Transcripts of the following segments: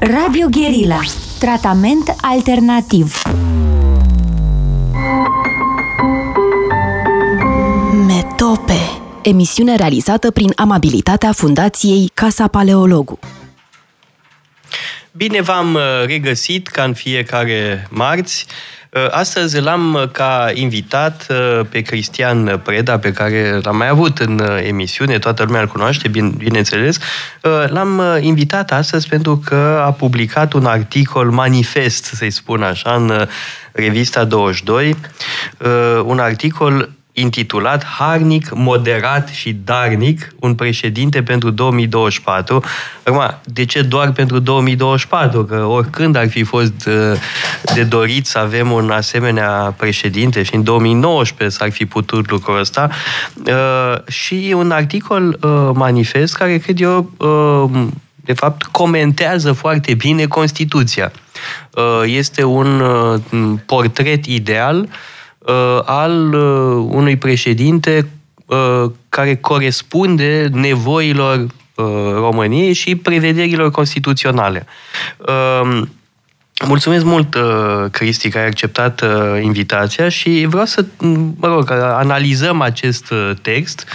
Radio Guerilla. Tratament alternativ. Metope. Emisiune realizată prin amabilitatea Fundației Casa Paleologu. Bine v-am uh, regăsit ca în fiecare marți Uh, astăzi l-am uh, ca invitat uh, pe Cristian Preda, pe care l-am mai avut în emisiune, toată lumea îl cunoaște, bine, bineînțeles. L-am invitat astăzi pentru că a publicat un articol manifest, să-i spun așa, în revista 22, un articol intitulat Harnic, moderat și darnic, un președinte pentru 2024. Acum, de ce doar pentru 2024? Că oricând ar fi fost uh, de dorit să avem un asemenea președinte și în 2019 s-ar fi putut lucrul ăsta. Uh, și un articol uh, manifest care, cred eu, de fapt, comentează foarte bine Constituția. Este un portret ideal uh, al uh, unui președinte uh, care corespunde nevoilor uh, României și prevederilor constituționale. Uh, Mulțumesc mult, uh, Cristi, că ai acceptat uh, invitația și vreau să, mă rog, analizăm acest uh, text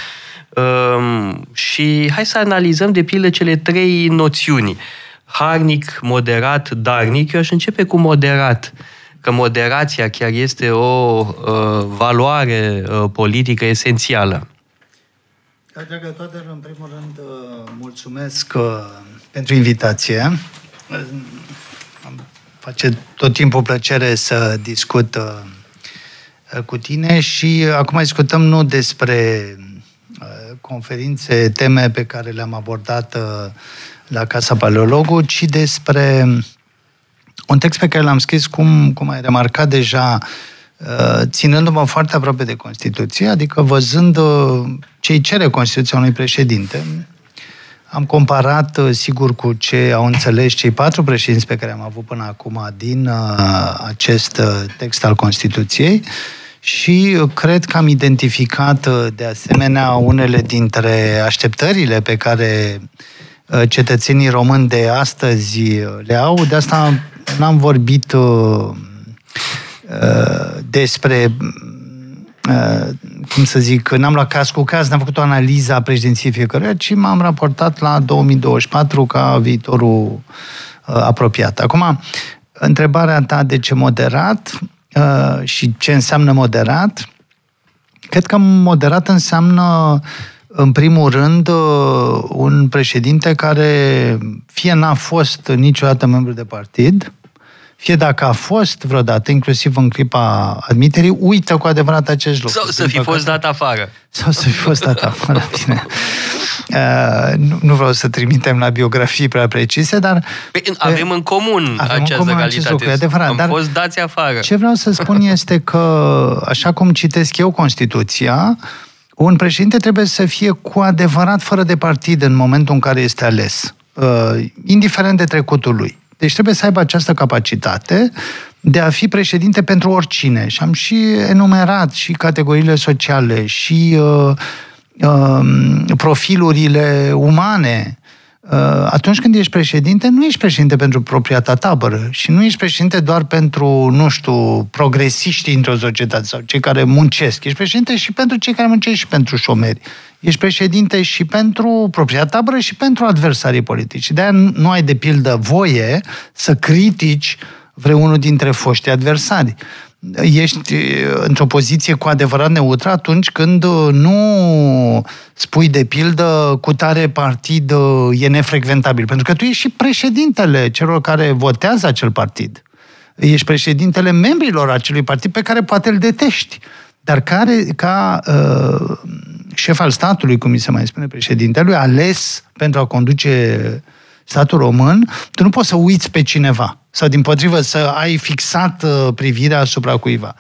și hai să analizăm, de pildă, cele trei noțiuni. Harnic, moderat, darnic. Eu aș începe cu moderat. Uh, că moderația chiar este o uh, valoare uh, politică esențială. Dragă toate, în primul rând, uh, mulțumesc uh, pentru invitație. Îmi face tot timpul plăcere să discut uh, cu tine și acum discutăm nu despre conferințe, teme pe care le-am abordat la Casa Paleologu, ci despre un text pe care l-am scris, cum, cum ai remarcat deja, uh, ținându-mă foarte aproape de Constituție, adică văzând uh, ce îi cere Constituția unui președinte. Am comparat, uh, sigur, cu ce au înțeles cei patru președinți pe care am avut până acum din acest text al Constituției și cred că am identificat, de asemenea, unele dintre așteptările pe care cetățenii români de astăzi le au. De asta n-am vorbit uh, uh, despre uh, cum să zic, n-am luat caz cu caz, n-am făcut o analiză a președinției fiecăruia, ci m-am raportat la 2024 ca viitorul uh, apropiat. Acum, întrebarea ta de ce moderat uh, și ce înseamnă moderat, cred că moderat înseamnă în primul rând, uh, un președinte care fie n-a fost niciodată membru de partid, fie dacă a fost vreodată, inclusiv în clipa admiterii, uită cu adevărat acest lucru. Sau să fi fost dat afară. Sau să fi fost dat afară, bine. Uh, nu, nu vreau să trimitem la biografii prea precise, dar... Păi, avem în comun avem această în comun calitate. Acest lucru, adevărat, Am dar fost dați afară. Ce vreau să spun este că, așa cum citesc eu Constituția, un președinte trebuie să fie cu adevărat fără de partid în momentul în care este ales, uh, indiferent de trecutul lui. Deci trebuie să aibă această capacitate de a fi președinte pentru oricine. Și am și enumerat și categoriile sociale, și uh, uh, profilurile umane Uh, atunci când ești președinte, nu ești președinte pentru propria ta tabără și nu ești președinte doar pentru, nu știu, progresiștii într-o societate sau cei care muncesc. Ești președinte și pentru cei care muncesc și pentru șomeri. Ești președinte și pentru propria tabără și pentru adversarii politici. De-aia nu ai, de pildă, voie să critici vreunul dintre foștii adversari ești într-o poziție cu adevărat neutră atunci când nu spui de pildă cu tare partid e nefrecventabil. Pentru că tu ești și președintele celor care votează acel partid. Ești președintele membrilor acelui partid pe care poate îl detești. Dar care, ca uh, șef al statului, cum mi se mai spune președintelui, ales pentru a conduce statul român, tu nu poți să uiți pe cineva sau din potrivă să ai fixat uh, privirea asupra cuiva.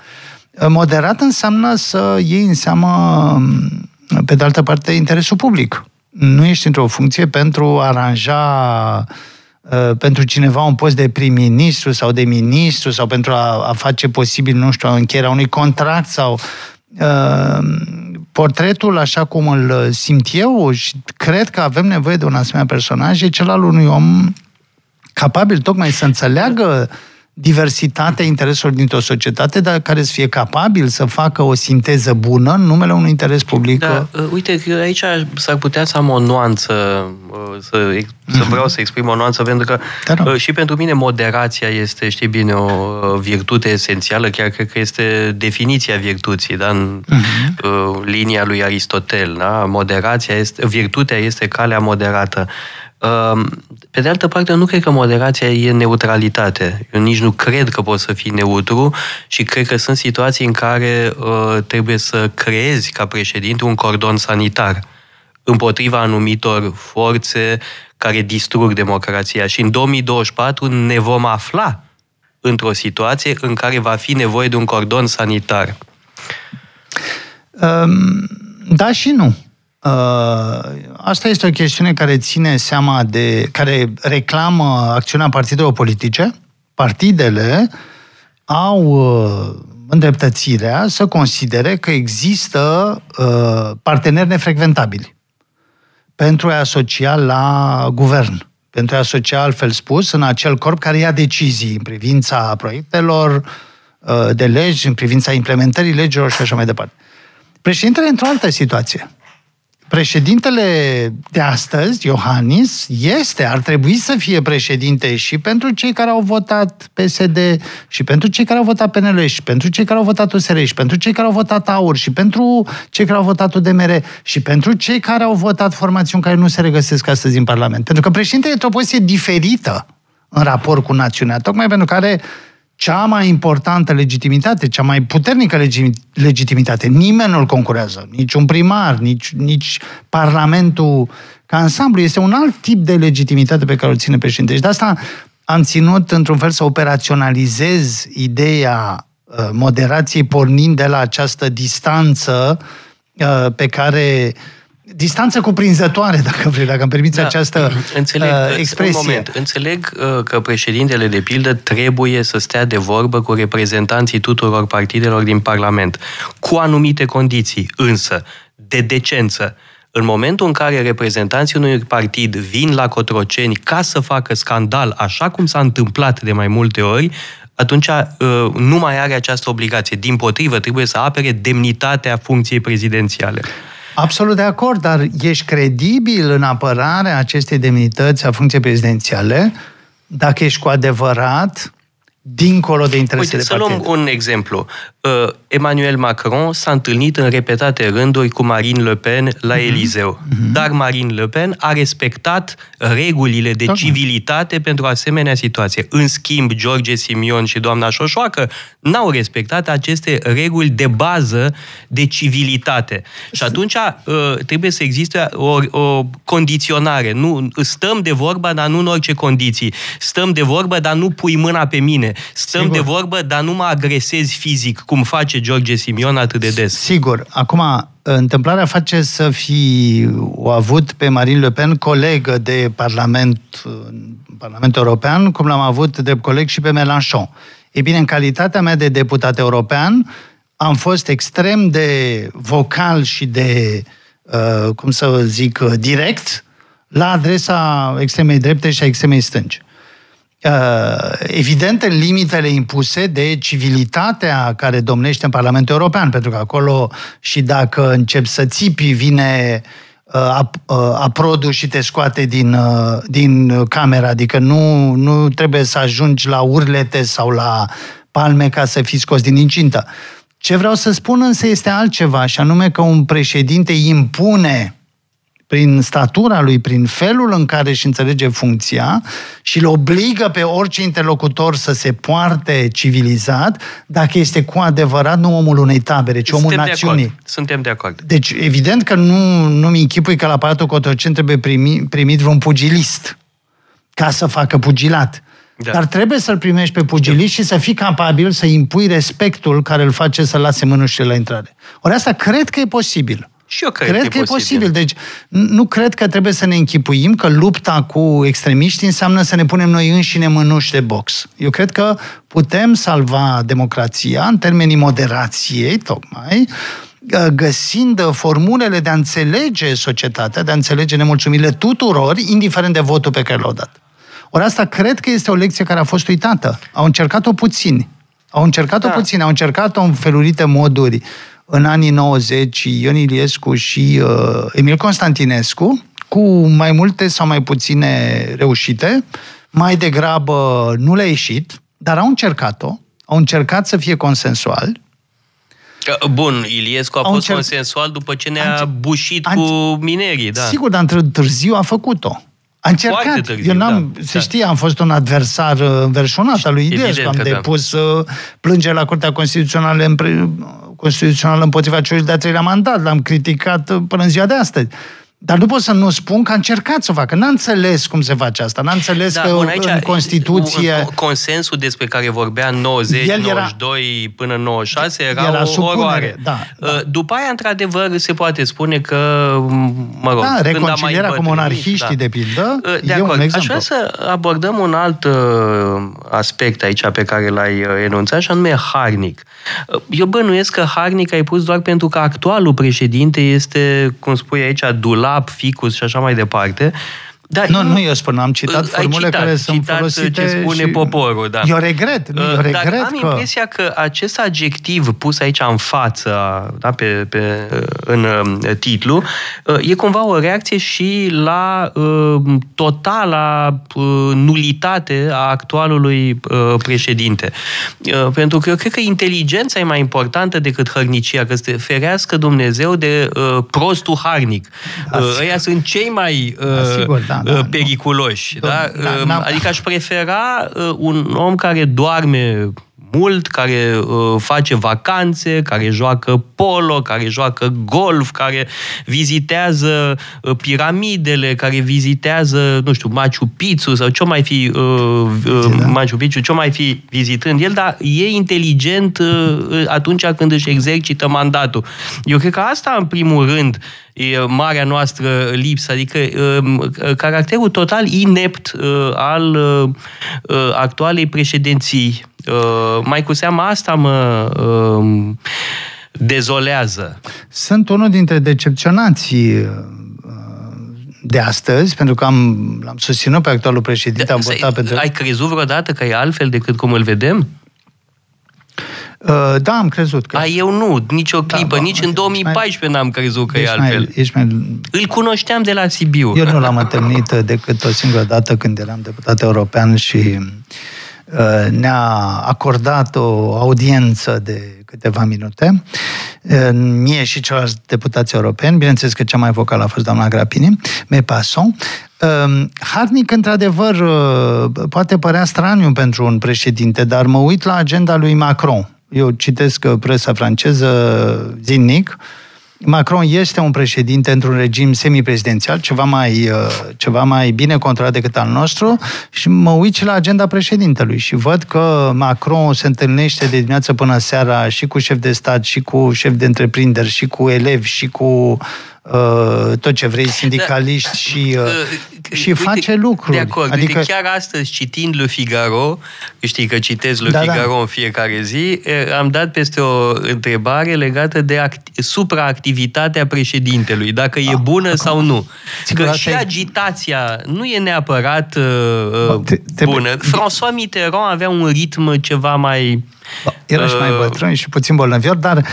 Uh, moderat înseamnă să iei în seamă, um, pe de altă parte, interesul public. Nu ești într-o funcție pentru a aranja uh, pentru cineva un post de prim-ministru sau de ministru sau pentru a, a face posibil, nu știu, încheierea unui contract sau uh, portretul, așa cum îl simt eu și cred că avem nevoie de un asemenea personaj, e cel al unui om capabil tocmai să înțeleagă diversitatea intereselor dintr-o societate, dar care să fie capabil să facă o sinteză bună în numele unui interes public. Da, uh, uite, că aici s-ar putea să am o nuanță, uh, să, să mhm. vreau să exprim o nuanță, pentru că da, uh, și pentru mine moderația este, știi bine, o virtute esențială, chiar cred că este definiția virtuții, da, în uh-huh. linia lui Aristotel, da? Moderația este, virtutea este calea moderată. Pe de altă parte, nu cred că moderația e neutralitate. Eu nici nu cred că poți să fii neutru și cred că sunt situații în care uh, trebuie să creezi ca președinte un cordon sanitar împotriva anumitor forțe care distrug democrația. Și în 2024 ne vom afla într-o situație în care va fi nevoie de un cordon sanitar. Um, da și nu. Uh, asta este o chestiune care ține seama de. care reclamă acțiunea partidelor politice. Partidele au uh, îndreptățirea să considere că există uh, parteneri nefrecventabili pentru a asocia la guvern, pentru a asocia, altfel spus, în acel corp care ia decizii în privința proiectelor de legi, în privința implementării legilor și așa mai departe. Președintele într-o altă situație președintele de astăzi, Iohannis, este, ar trebui să fie președinte și pentru cei care au votat PSD, și pentru cei care au votat PNL, și pentru cei care au votat USR, și pentru cei care au votat AUR, și pentru cei care au votat UDMR, și pentru cei care au votat formațiuni care nu se regăsesc astăzi în Parlament. Pentru că președintele e o poziție diferită în raport cu națiunea, tocmai pentru care cea mai importantă legitimitate, cea mai puternică legitimitate. Nimeni nu-l concurează, nici un primar, nici, nici Parlamentul ca ansamblu. Este un alt tip de legitimitate pe care o ține președintele. Și de asta am ținut, într-un fel, să operaționalizez ideea uh, moderației pornind de la această distanță uh, pe care distanță cuprinzătoare, dacă vrei, dacă îmi permiți da, această înțeleg, uh, expresie. Un moment, înțeleg uh, că președintele, de pildă, trebuie să stea de vorbă cu reprezentanții tuturor partidelor din Parlament, cu anumite condiții, însă, de decență. În momentul în care reprezentanții unui partid vin la Cotroceni ca să facă scandal, așa cum s-a întâmplat de mai multe ori, atunci uh, nu mai are această obligație. Din potrivă, trebuie să apere demnitatea funcției prezidențiale. Absolut de acord, dar ești credibil în apărarea acestei demnități a funcției prezidențiale? Dacă ești cu adevărat dincolo de interesele Uite, să luăm un exemplu. Uh, Emmanuel Macron s-a întâlnit în repetate rânduri cu Marine Le Pen la mm-hmm. Eliseu. Mm-hmm. Dar Marine Le Pen a respectat regulile de Tocmai. civilitate pentru asemenea situație. În schimb, George Simion și doamna Șoșoacă n-au respectat aceste reguli de bază de civilitate. Și atunci uh, trebuie să existe o, o condiționare. Nu, stăm de vorbă, dar nu în orice condiții. Stăm de vorbă, dar nu pui mâna pe mine. Stăm Sigur. de vorbă, dar nu mă agresezi fizic, cum face George Simion atât de des. Sigur. Acum, întâmplarea face să fi o avut pe Marine Le Pen colegă de Parlament, Parlamentul European, cum l-am avut de coleg și pe Mélenchon. E bine, în calitatea mea de deputat european, am fost extrem de vocal și de, uh, cum să zic, direct la adresa extremei drepte și a extremei stângi. Uh, evident în limitele impuse de civilitatea care domnește în Parlamentul European, pentru că acolo și dacă încep să țipi, vine uh, uh, aprodul și te scoate din, din camera, adică nu, nu trebuie să ajungi la urlete sau la palme ca să fii scos din incintă. Ce vreau să spun însă este altceva, și anume că un președinte impune prin statura lui, prin felul în care își înțelege funcția și îl obligă pe orice interlocutor să se poarte civilizat, dacă este cu adevărat nu omul unei tabere, ci omul Suntem națiunii. De acord. Suntem de acord. Deci, evident că nu, nu-mi închipui că la Palatul Cotroceni trebuie primi, primit vreun pugilist ca să facă pugilat. Da. Dar trebuie să-l primești pe pugilist și să fii capabil să impui respectul care îl face să lase mânușile la intrare. Ori asta cred că e posibil. Și eu cred, cred că, e, posibil. posibil. Deci nu cred că trebuie să ne închipuim că lupta cu extremiști înseamnă să ne punem noi înșine mânuși de box. Eu cred că putem salva democrația în termenii moderației, tocmai, găsind formulele de a înțelege societatea, de a înțelege nemulțumirile tuturor, indiferent de votul pe care l-au dat. Ori asta cred că este o lecție care a fost uitată. Au încercat-o puțini. Au încercat-o Da. puțin, au încercat-o în felurite moduri în anii 90 Ion Iliescu și uh, Emil Constantinescu, cu mai multe sau mai puține reușite, mai degrabă nu le-a ieșit, dar au încercat-o, au încercat să fie consensual, Bun, Iliescu a Au fost încerc- consensual după ce ne-a Anci- bușit Anci- cu minerii, da. Sigur, dar într- târziu a făcut-o. A încercat. Foarte târziu, Eu n-am, da, se da. știe, am fost un adversar uh, înverșunat al lui Evident Iliescu. Am că da. depus uh, plângeri la Curtea Constituțională, împre, constituțională împotriva celui de-a treilea mandat. L-am criticat uh, până în ziua de astăzi. Dar nu pot să nu spun că a încercat să o facă. N-a înțeles cum se face asta. N-a înțeles că Da, bun, aici, în Constituție... un- Consensul despre care vorbea în 90, El era- 92 până în 96 era, Era o supunere, oroare. da, da. Uh, După aia, într-adevăr, se poate spune că, mă rog, Da, când a mai reconcilierea cu îmbătrânit, monarhiștii, de pildă, Uh, e De un acord. Aș exemplu. vrea să abordăm un alt uh, aspect aici pe care l-ai uh, enunțat, și anume harnic. Uh, Eu bănuiesc că harnic ai pus doar pentru că actualul președinte este, cum spui aici, dulap, ficus și așa mai departe. Dar Nu, nu eu spun, am citat Ai formule citat, care sunt citat folosite ce spune și... poporul, da. Eu regret, nu, eu Uh, regret Dar am că... impresia că acest adjectiv pus aici în față, da, pe, pe, în uh, titlu, uh, e cumva o reacție și la uh, totala uh, nulitate a actualului uh, președinte. Uh, Pentru că eu cred că inteligența e mai importantă decât hărnicia, că să te ferească Dumnezeu de uh, prostul harnic. Da, Uh, sigur. Ăia sunt cei mai uh, Da, sigur, da, da, uh, nu. periculoși. Da? Da, Uh, n-am- Adică aș prefera uh, un om care doarme mult, care uh, face vacanțe, care joacă polo, care joacă golf, care vizitează uh, piramidele, care vizitează, nu știu, Machu Picchu sau ce mai fi uh, uh, Da. Machu Picchu, ce mai fi vizitând el, dar e inteligent uh, atunci când își exercită mandatul. Eu cred că asta, în primul rând, e marea noastră lipsă, adică uh, caracterul total inept uh, al uh, uh, actualei președinții. Uh, Mai cu seama asta mă uh, dezolează. Sunt unul dintre decepționații uh, de astăzi, pentru că am, l-am susținut pe actualul președinte, am votat pentru... Ai crezut vreodată că e altfel decât cum îl vedem? Uh, da, am crezut că... A, eu nu, nici o Da, clipă, bă, nici în ești 2014 n-am crezut că e ești mai, altfel. ești mai... Îl cunoșteam de la Sibiu. Eu nu l-am întâlnit decât o singură dată când eram deputat european și uh, ne-a acordat o audiență de câteva minute, uh, mie și celorlalți deputați europeni, bineînțeles că cea mai vocală a fost doamna Grapini, me passon. Uh, Harnic, într-adevăr, uh, poate părea straniu pentru un președinte, dar mă uit la agenda lui Macron. Eu citesc uh, presa franceză zilnic, Macron este un președinte într-un regim semiprezidențial, ceva mai, uh, ceva mai bine controlat decât al nostru și mă uit și la agenda președintelui și văd că Macron se întâlnește de dimineață până seara și cu șef de stat, și cu șef de întreprinderi, și cu elevi, și cu uh, tot ce vrei, sindicaliști și, uh, și Uite, face lucruri. De acord. Adică... Uite, chiar astăzi, citind Le Figaro, știi că citesc Le Da, da. Figaro în fiecare zi, eh, am dat peste o întrebare legată de act- supraactivitatea președintelui, dacă e bună sau nu. Sigur, Că asta și e- agitația nu e neapărat uh, Bă, te- te- bună. François Mitterrand avea un ritm ceva mai... Era și mai Uh, bătrân și puțin bolnavior, dar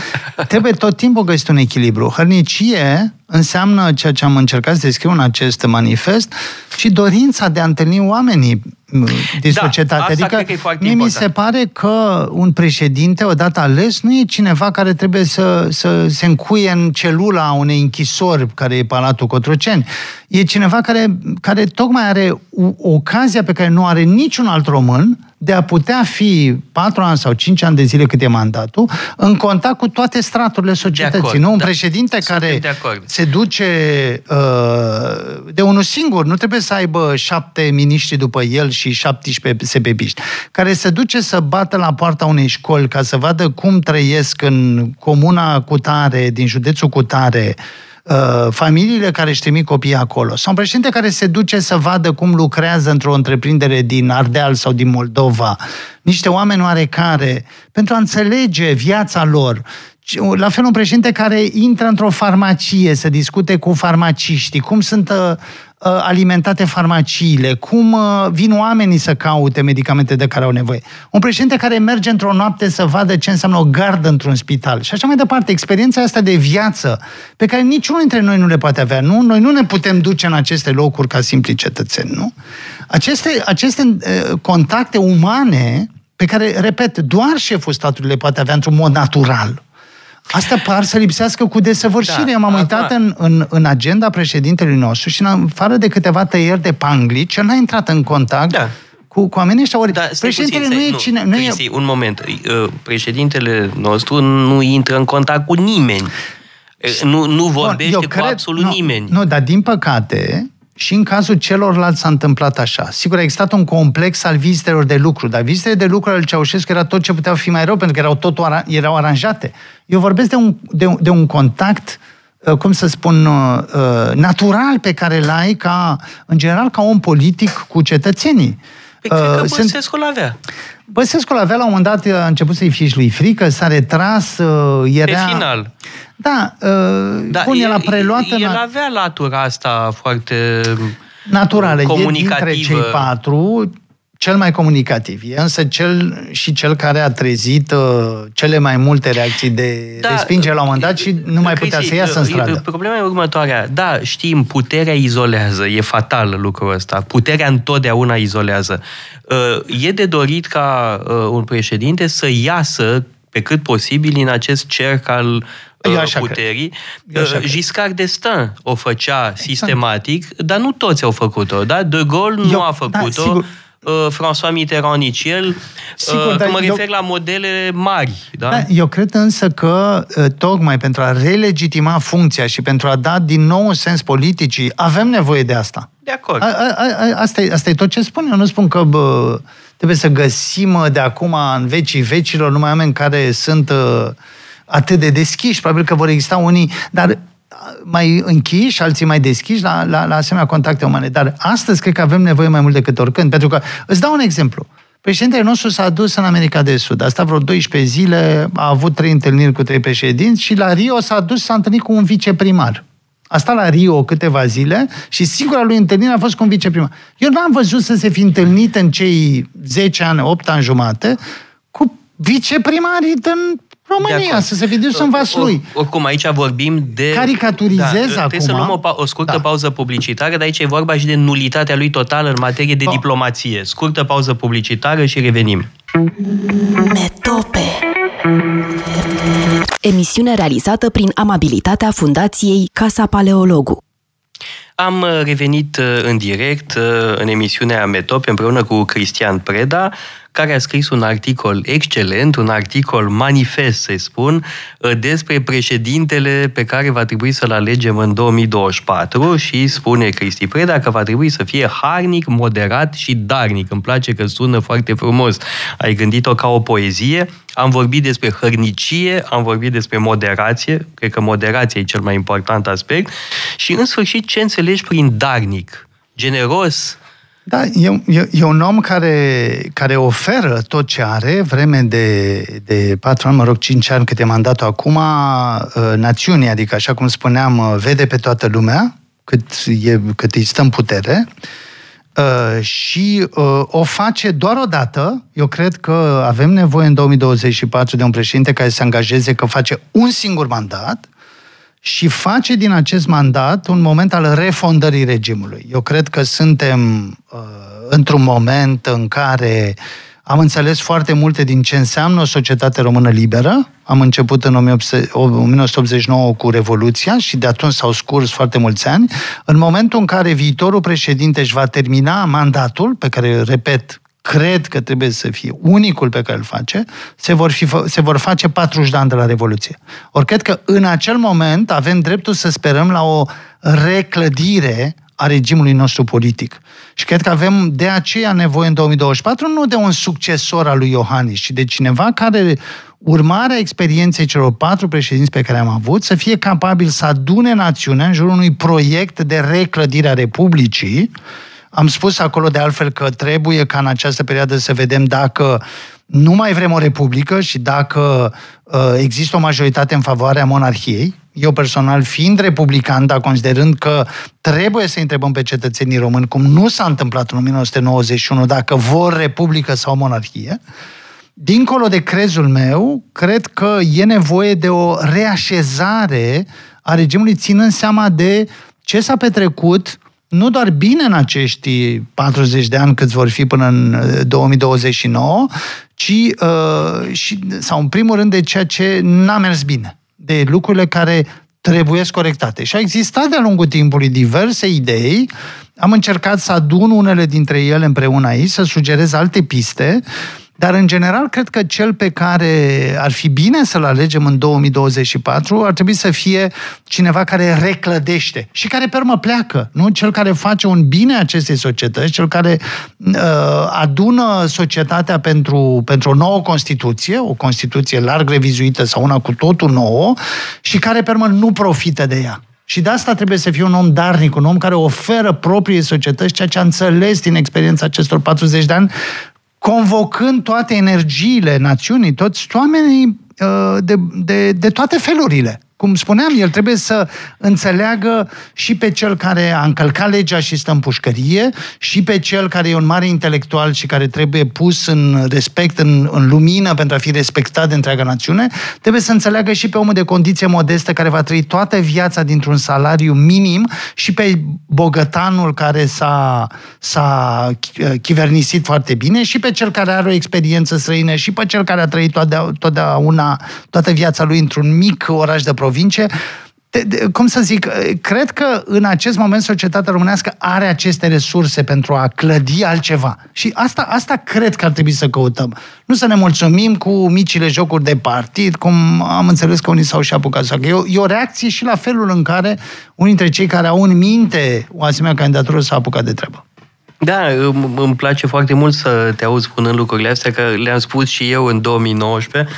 trebuie tot timpul găsit un echilibru. Hărnicie înseamnă ceea ce am încercat să descriu în acest manifest și dorința de a întâlni oamenii m, din Da, societate. asta adică cred că e foarte mie mi important. se pare că un președinte, odată ales, nu e cineva care trebuie să, să se încuie în celula unei închisori, care e Palatul Cotroceni. E cineva care, care tocmai are o- ocazia pe care nu are niciun alt român de a putea fi patru ani sau cinci ani de zile cât e mandatul, în contact cu toate straturile societății. acord, nu un da. președinte Suntem care de acord. se duce uh, de unul singur, nu trebuie să aibă șapte miniștri după el și 17 sebebiști, care se duce să bată la poarta unei școli ca să vadă cum trăiesc în comuna cutare, din județul cutare, uh, familiile care își trimit copiii acolo. Sau un președinte care se duce să vadă cum lucrează într-o întreprindere din Ardeal sau din Moldova, niște oameni oarecare, pentru a înțelege viața lor. La fel un președinte care intră într-o farmacie să discute cu farmaciștii, cum sunt uh, alimentate farmaciile, cum uh, vin oamenii să caute medicamente de care au nevoie. Un președinte care merge într-o noapte să vadă ce înseamnă o gardă într-un spital și așa mai departe. Experiența asta de viață pe care niciunul dintre noi nu le poate avea. Nu? Noi nu ne putem duce în aceste locuri ca simpli cetățeni. Nu? Aceste, aceste uh, contacte umane pe care, repet, doar șeful statului le poate avea într-un mod natural. Asta par să lipsească cu desăvârșire. Da, Eu m-am uitat în, în, în agenda președintelui nostru și în afară de câteva tăieri de panglici, el n-a intrat în contact da. cu, cu oamenii ăștia. Ori da, președintele puțin, nu e nu, cine... Nu e... un moment. Președintele nostru nu intră în contact cu nimeni. Nu, nu vorbește Bun, cu cred, absolut nu, nimeni. Nu, dar din păcate, și în cazul celorlalți s-a întâmplat așa. Sigur, a existat un complex al vizitelor de lucru, dar vizitele de lucru al Ceaușescu era tot ce puteau fi mai rău, pentru că erau tot erau aranjate. Eu vorbesc de un, de, de un contact uh, cum să spun, uh, uh, natural pe care îl ai ca, în general, ca om politic cu cetățenii. Păi cred că Băsescu l-avea. Băsescu l-avea la un moment dat, a început să-i fie și lui frică, s-a retras, era... Pe final. Da, uh, da bun, el a preluat... El, el avea latura asta foarte naturală. Comunicativă. E dintre cei patru cel mai comunicativ. E însă cel și cel care a trezit uh, cele mai multe reacții de da, respingere la un moment dat și nu mai putea să iasă în stradă. Problema e următoarea. Da, știm, puterea izolează. E fatal lucrul ăsta. Puterea întotdeauna izolează. Uh, e de dorit ca uh, un președinte să iasă pe cât posibil în acest cerc al eu așa puterii. Eu așa Giscard d'Estaing o făcea exact. sistematic, dar nu toți au făcut-o. Da? De Gaulle eu, nu a făcut-o. Da, François Mitterrand nici el, Sigur, că mă refer eu, la modele mari. Da? Da, eu cred însă că, tocmai pentru a relegitima funcția și pentru a da din nou un sens politicii, avem nevoie de asta. De acord. A, a, a, asta, e, asta e tot ce spun. Eu nu spun că bă, trebuie să găsim de acum în vecii vecilor numai oameni care sunt uh, atât de deschiși, probabil că vor exista unii, dar mai închiși, alții mai deschiși la, la, la asemenea contacte umane. Dar astăzi cred că avem nevoie mai mult decât oricând, pentru că îți dau un exemplu. Președintele nostru s-a dus în America de Sud. A stat vreo 12 zile, a avut trei întâlniri cu trei președinți și la Rio s-a dus s-a întâlnit cu un viceprimar. A stat la Rio câteva zile și singura lui întâlnire a fost cu un viceprimar. Eu n-am văzut să se fi întâlnit în cei 10 ani, 8 ani jumate cu viceprimarii din România, să se fi dus în vas lui. Oricum, aici vorbim de... Caricaturizez da, acum. Trebuie să luăm o, o scurtă da. pauză publicitară, dar aici e vorba și de nulitatea lui totală în materie de oh. diplomație. Scurtă pauză publicitară și revenim. Metope Emisiune realizată prin amabilitatea Fundației Casa Paleologu. Am revenit uh, în direct uh, în emisiunea Metop împreună cu Cristian Preda, care a scris un articol excelent, un articol manifest, să spun, uh, despre președintele pe care va trebui să-l alegem în 2024 și spune Cristi Preda că va trebui să fie harnic, moderat și darnic. Îmi place că sună foarte frumos. Ai gândit-o ca o poezie. Am vorbit despre hărnicie, am vorbit despre moderație, cred că moderația e cel mai important aspect, și în sfârșit ce înțelegi prin darnic? Generos, da, e, e, e un om care, care oferă tot ce are, vreme de, de patru ani, mă rog, cinci ani cât e mandatul acum, uh, națiunii, adică, așa cum spuneam, uh, vede pe toată lumea cât, e, cât îi stă în putere uh, și o face doar o dată. Eu cred că avem nevoie în 2024 de un președinte care se angajeze că face un singur mandat și face din acest mandat un moment al refondării regimului. Eu cred că suntem uh, într-un moment în care am înțeles foarte multe din ce înseamnă o societate română liberă. Am început în 1989 cu Revoluția și de atunci s-au scurs foarte mulți ani. În momentul în care viitorul președinte își va termina mandatul, pe care, repet, cred că trebuie să fie unicul pe care îl face, se vor, fi, se vor face 40 de ani de la Revoluție. Ori cred că în acel moment avem dreptul să sperăm la o reclădire a regimului nostru politic. Și cred că avem de aceea nevoie în 2024 nu de un succesor al lui Iohannis, ci de cineva care, urmarea experienței celor patru președinți pe care am avut, să fie capabil să adune națiunea în jurul unui proiect de reclădire a Republicii am spus acolo de altfel că trebuie ca în această perioadă să vedem dacă nu mai vrem o republică și dacă uh, există o majoritate în favoarea monarhiei, eu personal fiind republican, dar considerând că trebuie să întrebăm pe cetățenii români, cum nu s-a întâmplat în 1991, dacă vor republică sau monarhie, dincolo de crezul meu, cred că e nevoie de o reașezare a regimului, ținând seama de ce s-a petrecut nu doar bine în acești 40 de ani cât vor fi până în 2029, ci uh, și, sau în primul rând de ceea ce n-a mers bine, de lucrurile care trebuie corectate. Și a existat de-a lungul timpului diverse idei, am încercat să adun unele dintre ele împreună aici, să sugerez alte piste, dar, în general, cred că cel pe care ar fi bine să-l alegem în 2024 ar trebui să fie cineva care reclădește și care, pe urmă, pleacă. Nu? Cel care face un bine acestei societăți, cel care uh, adună societatea pentru, pentru o nouă Constituție, o Constituție larg revizuită sau una cu totul nouă, și care, pe urmă, nu profită de ea. Și de asta trebuie să fie un om darnic, un om care oferă propriei societăți ceea ce a înțeles din experiența acestor 40 de ani, convocând toate energiile națiunii, toți oamenii uh, de, de, de toate felurile cum spuneam, el trebuie să înțeleagă și pe cel care a încălcat legea și stă în pușcărie, și pe cel care e un mare intelectual și care trebuie pus în respect, în, în lumină pentru a fi respectat de întreaga națiune, trebuie să înțeleagă și pe omul de condiție modestă care va trăi toată viața dintr-un salariu minim și pe bogătanul care s-a, s-a chivernisit foarte bine și pe cel care are o experiență străină și pe cel care a trăit totdeauna, toată viața lui într-un mic oraș de provincie provincie, de, de, cum să zic, cred că în acest moment societatea românească are aceste resurse pentru a clădi altceva. Și asta, asta cred că ar trebui să căutăm. Nu să ne mulțumim cu micile jocuri de partid, cum am înțeles că unii s-au și apucat să e, o, e o reacție și la felul în care unii dintre cei care au în minte o asemenea candidatură s-au apucat de treabă. Da, îmi place foarte mult să te auzi spunând lucrurile astea, că le-am spus și eu în 2019.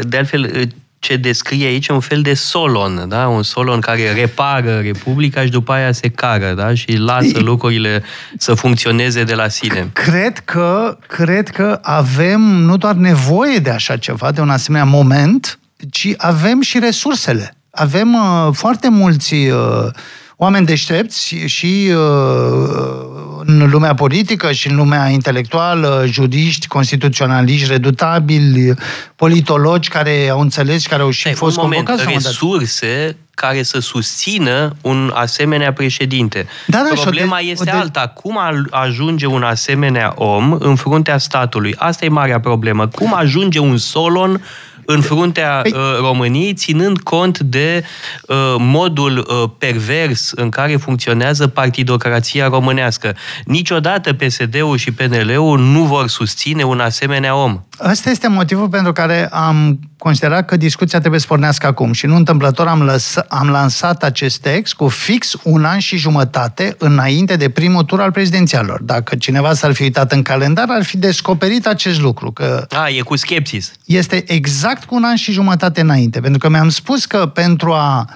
De altfel, ce descrie aici un fel de solon, da? un solon care repară Republica și după aia se cară da? și lasă lucrurile să funcționeze de la sine. Cred că, cred că avem nu doar nevoie de așa ceva, de un asemenea moment, ci avem și resursele. Avem uh, foarte mulți uh, oameni deștepți și uh, în lumea politică și în lumea intelectuală, juriști, constituționaliști redutabili, politologi care au înțeles și care au și Ei, fost un moment, convocați. resurse care să susțină un asemenea președinte. Da, da, Problema de, este de... alta. Cum ajunge un asemenea om în fruntea statului? Asta e marea problemă. Cum ajunge un Solon în fruntea păi... uh, României, ținând cont de uh, modul uh, pervers în care funcționează partidocrația românească. Niciodată PSD-ul și PNL-ul nu vor susține un asemenea om. Asta este motivul pentru care am considerat că discuția trebuie să pornească acum și nu întâmplător am, lăs- am lansat acest text cu fix un an și jumătate înainte de primul tur al prezidențialor. Dacă cineva s-ar fi uitat în calendar, ar fi descoperit acest lucru. Că A, e cu skepsis. Este exact cu un an și jumătate înainte, pentru că mi-am spus că pentru a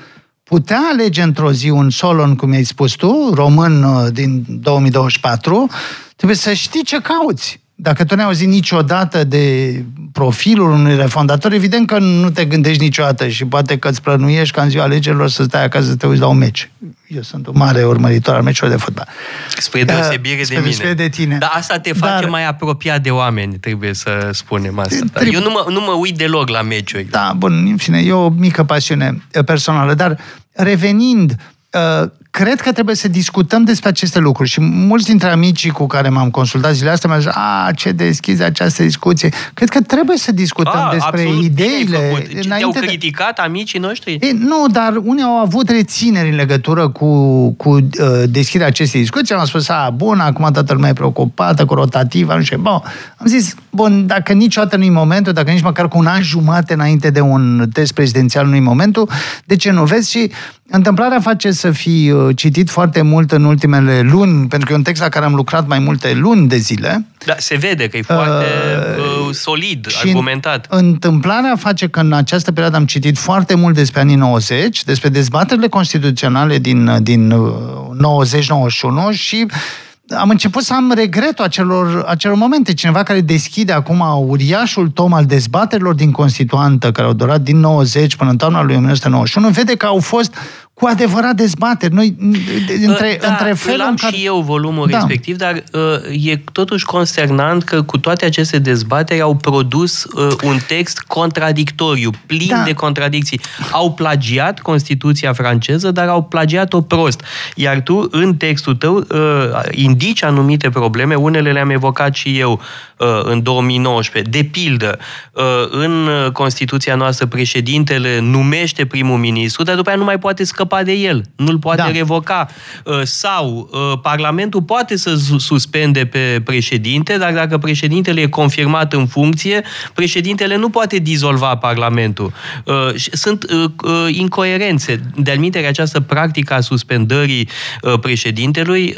putea alege într-o zi un solon, cum ai spus tu, român uh, din 2024, trebuie să știi ce cauți dacă tu n-ai auzit niciodată de profilul unui refondator, evident că nu te gândești niciodată și poate că îți plănuiești ca în ziua alegerilor să stai acasă să te uiți la un meci. Eu sunt un mare urmăritor al meciurilor de fotbal. Spre deosebire de mine. de tine. Dar asta te face Dar... mai apropiat de oameni, trebuie să spunem asta. Dar eu nu mă, nu mă uit deloc la meciuri. Da, bun, în fine, e o mică pasiune personală. Dar revenind, uh, cred că trebuie să discutăm despre aceste lucruri și mulți dintre amicii cu care m-am consultat zilele astea mi-au zis, a, ce deschizi această discuție. Cred că trebuie să discutăm a, despre absolut, ideile. Ce te-au criticat de... amicii noștri? E, nu, dar unii au avut rețineri în legătură cu, cu uh, deschiderea acestei discuții. Am spus, a, bun, acum toată lumea e preocupată cu rotativa, nu știu, bun. Am zis, bun, dacă niciodată nu-i momentul, dacă nici măcar cu un an jumate înainte de un test prezidențial nu-i momentul, de ce nu vezi? Și întâmplarea face să fii uh, citit foarte mult în ultimele luni, pentru că e un text la care am lucrat mai multe luni de zile. Da, se vede că e foarte uh, uh solid, și argumentat. Întâmplarea face că în această perioadă am citit foarte mult despre anii 90, despre dezbaterile constituționale din, din 90-91 uh, și am început să am regretul acelor, acelor momente. Cineva care deschide acum uriașul tom al dezbaterilor din Constituantă, care au durat din 90 până în toamna lui 1991, vede că au fost cu adevărat dezbateri. Noi, între, da, între felul am care... și eu volumul da. respectiv, dar uh, e totuși concernant că cu toate aceste dezbateri au produs uh, un text contradictoriu, plin da. de contradicții. Au plagiat Constituția franceză, dar au plagiat-o prost. Iar tu, în textul tău, uh, indici anumite probleme, unele le-am evocat și eu uh, în 2019. De pildă, uh, în Constituția noastră președintele numește primul ministru, dar după aia nu mai poate scăpa scăpa de el, nu-l poate da. revoca. Uh, sau uh, Parlamentul poate să suspende pe președinte, dar dacă președintele e confirmat în funcție, președintele nu poate dizolva Parlamentul. Uh, sunt incoerențe. De-al această practică a suspendării președintelui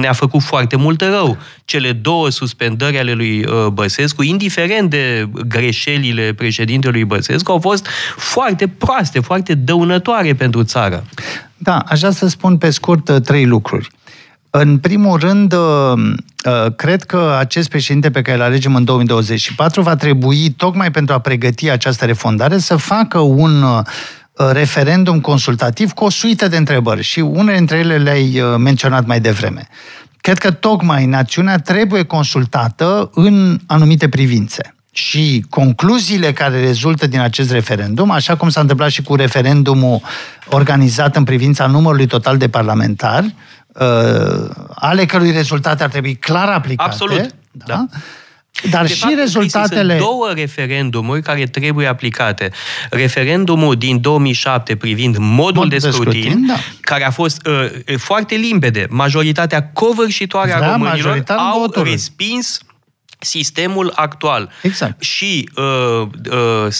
ne-a făcut foarte mult rău. Cele două suspendări ale lui Băsescu, indiferent de greșelile președintelui Băsescu, au fost foarte proaste, foarte dăunătoare pentru pentru țară. Da, aș vrea să spun pe scurt uh, trei lucruri. În primul rând, uh, uh, cred că acest președinte pe care îl alegem în 2024 va trebui, tocmai pentru a pregăti această refondare, să facă un referendum consultativ cu o suită de întrebări și unele dintre ele le-ai menționat mai devreme. Cred că tocmai națiunea trebuie consultată în anumite privințe și concluziile care rezultă din acest referendum, așa cum s-a întâmplat și cu referendumul organizat în privința numărului total de parlamentari, uh, ale cărui rezultate ar trebui clar aplicate. Absolut. Da? da. Dar de și fapt, rezultatele... Sunt două referendumuri care trebuie aplicate. Referendumul din 2007 privind modul Mod de scrutin, de scrutin da. care a fost uh, foarte limpede. Majoritatea covârșitoare a românilor au voturi. respins sistemul actual. Exact. Și uh,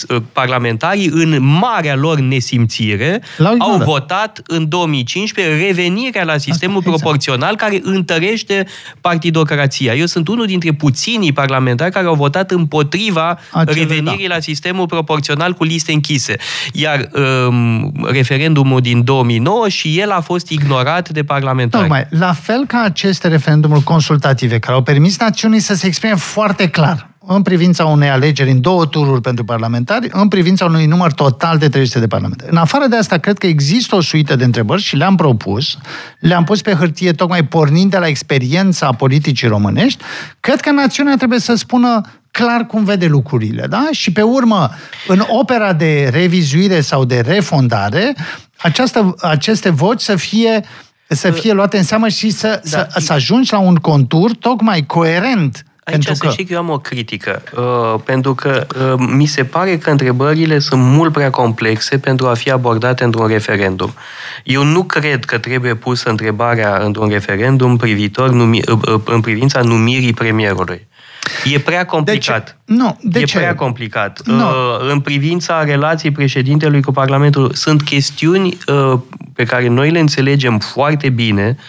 uh, parlamentarii, în marea lor nesimțire, au votat în 2015 revenirea la sistemul exact. proporțional care întărește partidocrația. Eu sunt unul dintre puținii parlamentari care au votat împotriva Acele, revenirii da. la sistemul proporțional cu liste închise. Iar um, referendumul din 2009 și el a fost ignorat de parlamentari. Tocmai, la fel ca aceste referendumuri consultative care au permis națiunii să se exprime foarte clar în privința unei alegeri în două tururi pentru parlamentari, în privința unui număr total de 300 de parlamentari. În afară de asta, cred că există o suită de întrebări și le-am propus, le-am pus pe hârtie tocmai pornind de la experiența politicii românești. Cred că națiunea trebuie să spună clar cum vede lucrurile, da? Și pe urmă, în opera de revizuire sau de refondare, această, aceste voci să fie să fie luate în seamă și să, da. să, să ajungi la un contur tocmai coerent Aici pentru să că... știi că eu am o critică, uh, pentru că uh, mi se pare că întrebările sunt mult prea complexe pentru a fi abordate într-un referendum. Eu nu cred că trebuie pusă întrebarea într-un referendum privitor numi, uh, uh, în privința numirii premierului. E prea complicat. De ce? Nu, de e ce? prea complicat. Nu. Uh, în privința relației președintelui cu Parlamentul, sunt chestiuni uh, pe care noi le înțelegem foarte bine, uh,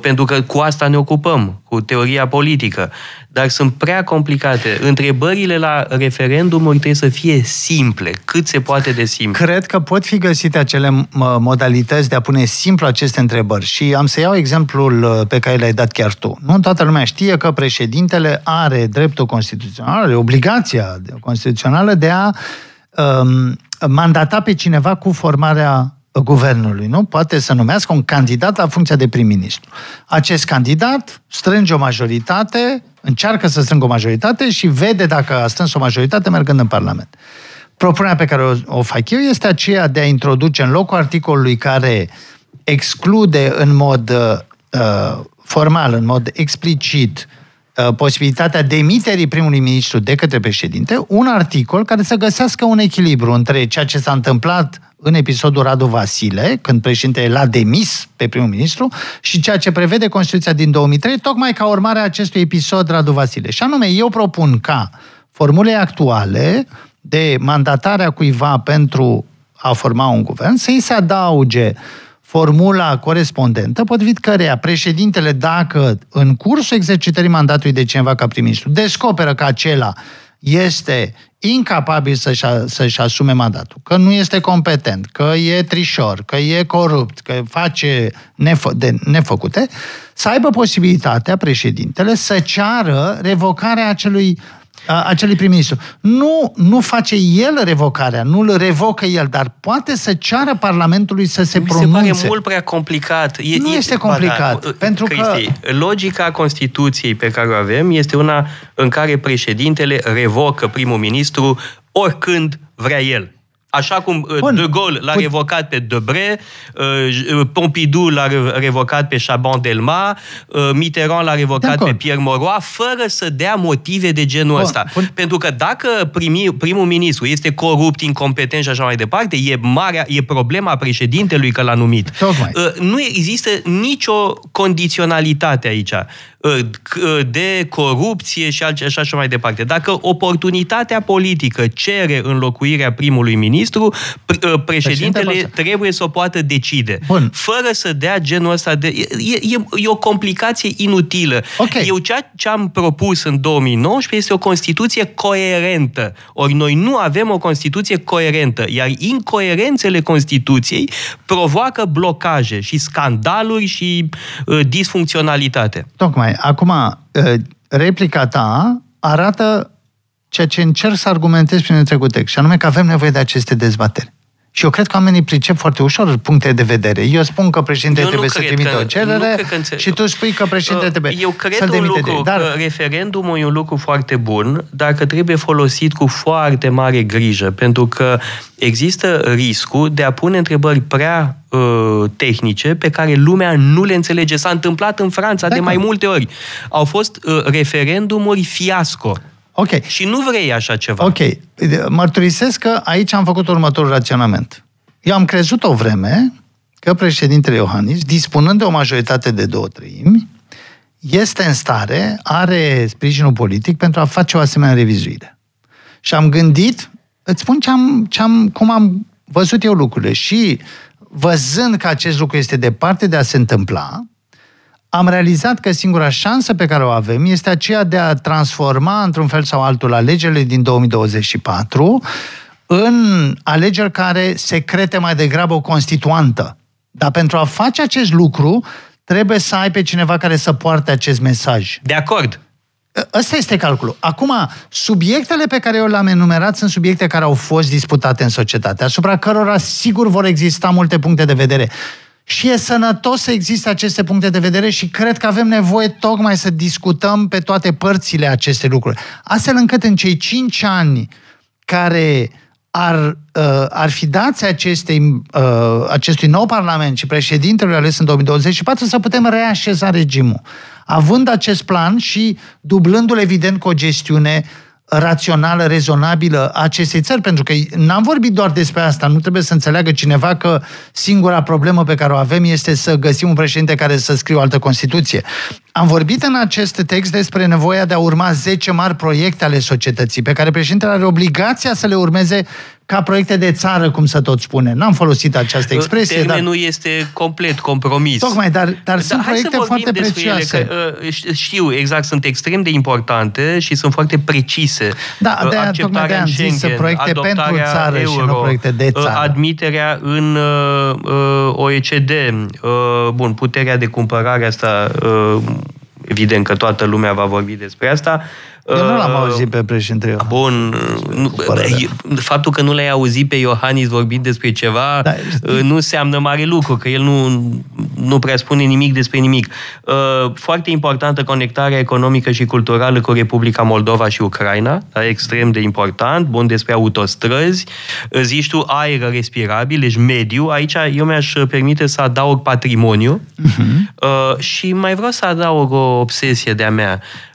pentru că cu asta ne ocupăm, cu teoria politică dar sunt prea complicate. Întrebările la referendumuri trebuie să fie simple, cât se poate de simple. Cred că pot fi găsite acele modalități de a pune simplu aceste întrebări și am să iau exemplul uh, pe care l-ai dat chiar tu. Nu toată lumea știe că președintele are dreptul constituțional, are obligația constituțională de a um, mandata pe cineva cu formarea guvernului, nu? Poate să numească un candidat la funcția de prim-ministru. Acest candidat strânge o majoritate, încearcă să strângă o majoritate și vede dacă a strâns o majoritate mergând în Parlament. Propunerea pe care o, o fac eu este aceea de a introduce în locul articolului care exclude în mod uh, formal, în mod explicit, uh, posibilitatea demiterii primului ministru de către președinte, un articol care să găsească un echilibru între ceea ce s-a întâmplat în episodul Radu Vasile, când președintele l-a demis pe primul ministru, și ceea ce prevede Constituția din 2003, tocmai ca urmare a acestui episod Radu Vasile. Și anume, eu propun ca formule actuale de mandatarea cuiva pentru a forma un guvern să-i se adauge formula corespondentă, potrivit căreia președintele, dacă în cursul exercitării mandatului de cineva ca prim-ministru, descoperă că acela este incapabil să-și, să-și asume mandatul, că nu este competent, că e trișor, că e corupt, că face nefă, de nefăcute, să aibă posibilitatea președintele să ceară revocarea acelui acelui prim-ministru. Nu, nu face el revocarea, nu îl revocă el, dar poate să ceară Parlamentului să se Mi pronunțe. se pare mult prea complicat. E, nu e, este complicat, da, pentru Cristi, că... logica Constituției pe care o avem este una în care președintele revocă primul ministru oricând vrea el. Așa cum uh, Bun. De Gaulle l-a revocat pe Debré, uh, Pompidou l-a revocat pe Chaban Delma, uh, Mitterrand l-a revocat pe Pierre Moroa, fără să dea motive de genul Bun. ăsta. Bun. Pentru că dacă primi, primul ministru este corupt, incompetent și așa mai departe, e, marea, e problema președintelui că l-a numit. Tocmai. Nu există nicio condiționalitate aici de corupție și așa și mai departe. Dacă oportunitatea politică cere înlocuirea primului ministru, ă, președintele Președinte trebuie să o poată decide. Bun. Fără să dea genul ăsta de... E, e, e o complicație inutilă. Okay. Eu ceea ce am propus în 2019 este o Constituție coerentă. Ori noi nu avem o Constituție coerentă, iar incoerențele Constituției provoacă blocaje și scandaluri și uh, disfuncționalitate. Tocmai Tocmai. Acum, ă, replica ta arată ceea ce încerc să argumentez prin întregul text, și anume că avem nevoie de aceste dezbateri. Și eu cred că oamenii pricep foarte ușor puncte de vedere. Eu spun că președintele eu trebuie să trimită o cerere și tu spui că președintele uh, trebuie Eu cred să un lucru, de. Dar... că referendumul e un lucru foarte bun, dar că trebuie folosit cu foarte mare grijă, pentru că există riscul de a pune întrebări prea uh, tehnice pe care lumea nu le înțelege. S-a întâmplat în Franța de mai multe ori. Au fost uh, referendumuri fiasco. Ok. Și nu vrei așa ceva. Ok. Mărturisesc că aici am făcut următorul raționament. Eu am crezut o vreme că președintele Iohannis, dispunând de o majoritate de două treimi, este în stare, are sprijinul politic pentru a face o asemenea revizuire. Și am gândit, îți spun ce am, ce am, cum am văzut eu lucrurile și văzând că acest lucru este departe de a se întâmpla, am realizat că singura șansă pe care o avem este aceea de a transforma, într-un fel sau altul, alegerile din 2024 în alegeri care secrete mai degrabă o constituantă. Dar pentru a face acest lucru, trebuie să ai pe cineva care să poarte acest mesaj. De acord. Ăsta este calculul. Acum, subiectele pe care eu le-am enumerat sunt subiecte care au fost disputate în societate, asupra cărora sigur vor exista multe puncte de vedere. Și e sănătos să existe aceste puncte de vedere și cred că avem nevoie tocmai să discutăm pe toate părțile aceste lucruri. Astfel încât în cei cinci ani care ar, uh, ar fi dați acestei, uh, acestui nou Parlament și președintelui ales în 2024 să putem reașeza regimul. Având acest plan și dublându-l evident cu o gestiune uh, rațională, rezonabilă a acestei țări, pentru că n-am vorbit doar despre asta, nu trebuie să înțeleagă cineva că singura problemă pe care o avem este să găsim un președinte care să scrie o altă Constituție. Am vorbit în acest text despre nevoia de a urma 10 mari proiecte ale societății, pe care președintele are obligația să le urmeze ca proiecte de țară, cum să tot spune. N-am folosit această expresie. Termenul dar... este complet compromis. Tocmai, dar, dar da, sunt proiecte foarte prețioase. Ele, că, uh, știu, exact, sunt extrem de importante și sunt foarte precise. Da, de aia, tocmai de am zis proiecte pentru țară euro, și nu proiecte de uh, țară. Admiterea în uh, OECD, uh, bun, puterea de cumpărare asta, uh, evident că toată lumea va vorbi despre asta, eu nu l-am uh, auzit pe președinte Iohannis. Bun, nu, faptul că nu l-ai auzit pe Iohannis vorbind despre ceva da, uh, nu înseamnă mare lucru, că el nu, nu prea spune nimic despre nimic. Uh, foarte importantă conectarea economică și culturală cu Republica Moldova și Ucraina, da, extrem de important, bun despre autostrăzi, zici tu aer respirabil, deci mediu, aici eu mi-aș permite să adaug patrimoniu uh-huh. și mai vreau să adaug o obsesie de-a mea. Um, uh,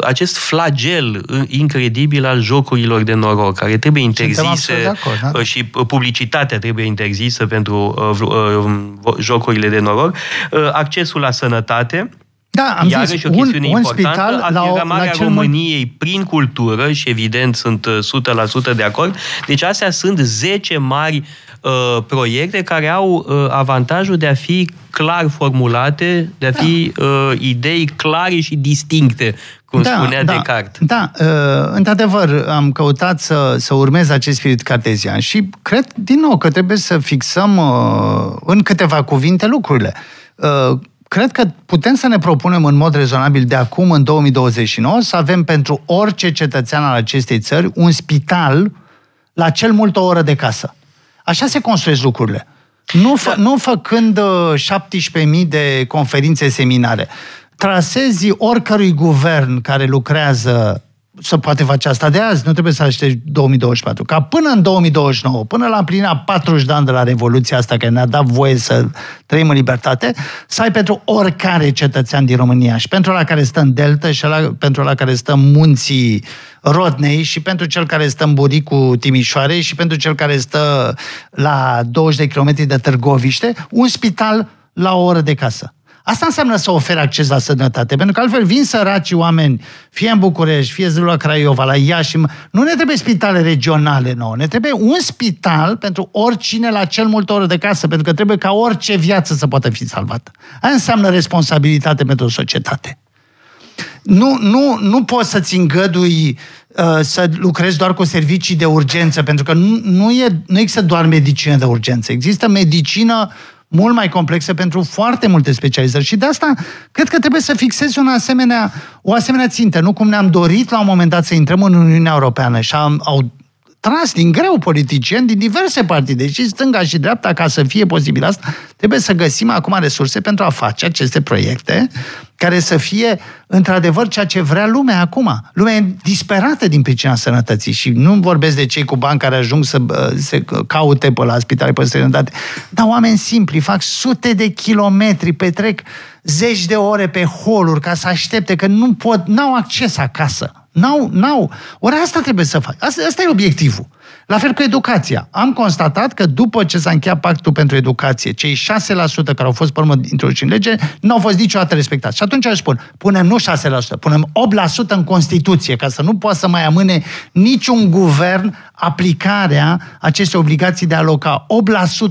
acest flagel incredibil al jocurilor de noroc, care trebuie interzise acord, da? Uh, și publicitatea trebuie interzisă pentru uh, jocurile de noroc, accesul la sănătate, da, am Iarăși zis, o chestiune un, un importantă, spital afirmarea la României mai... prin cultură și evident sunt 100% de acord. Deci astea sunt 10 mari uh, proiecte care au uh, avantajul de a fi clar formulate, de a fi uh, idei clare și distincte, cum da, spunea da, Descartes. Da, uh, într-adevăr, am căutat să, să urmez acest spirit cartezian și cred, din nou, că trebuie să fixăm uh, în câteva cuvinte lucrurile. Uh, cred că putem să ne propunem în mod rezonabil de acum, în 2029, să avem pentru orice cetățean al acestei țări un spital la cel mult o oră de casă. Așa se construiesc lucrurile. Nu, fă, nu făcând uh, 17.000 de conferințe, seminare. Trasezi oricărui guvern care lucrează să poate face asta de azi, nu trebuie să aștepți 2024. Ca până în 2029, până la împlinirea 40 de ani de la Revoluția asta, care ne-a dat voie să trăim în libertate, să ai pentru oricare cetățean din România și pentru la care stă în Delta și la, pentru la care stă în munții Rodnei și pentru cel care stă în Buricul Timișoare și pentru cel care stă la 20 de kilometri de Târgoviște, un spital la o oră de casă. Asta înseamnă să ofere acces la sănătate, pentru că altfel vin săraci oameni, fie în București, fie la Craiova, la Iași. Nu ne trebuie spitale regionale nouă, ne trebuie un spital pentru oricine la cel mult oră de casă, pentru că trebuie ca orice viață să poată fi salvată. Aia înseamnă responsabilitate pentru societate. Nu, nu, nu poți să-ți îngădui uh, să lucrezi doar cu servicii de urgență, pentru că nu, nu, e, nu există doar medicină de urgență. Există medicină mult mai complexe pentru foarte multe specializări. Și de asta cred că trebuie să fixezi un asemenea, o asemenea țintă, nu cum ne-am dorit la un moment dat să intrăm în Uniunea Europeană și am, au tras din greu politicieni din diverse partide, și stânga și dreapta, ca să fie posibil asta, trebuie să găsim acum resurse pentru a face aceste proiecte care să fie într-adevăr ceea ce vrea lumea acum. Lumea e disperată din pricina sănătății și nu vorbesc de cei cu bani care ajung să se caute pe la spitale pe sănătate, dar oameni simpli fac sute de kilometri, petrec zeci de ore pe holuri ca să aștepte, că nu pot, n-au acces acasă. N-au, n-au. Ori asta trebuie să faci. Asta, asta e obiectivul. La fel cu educația. Am constatat că după ce s-a încheiat pactul pentru educație, cei 6% care au fost pe urmă introduși în lege, nu au fost niciodată respectați. Și atunci aș spun, punem nu 6%, punem 8% în Constituție, ca să nu poată să mai amâne niciun guvern aplicarea acestei obligații de a aloca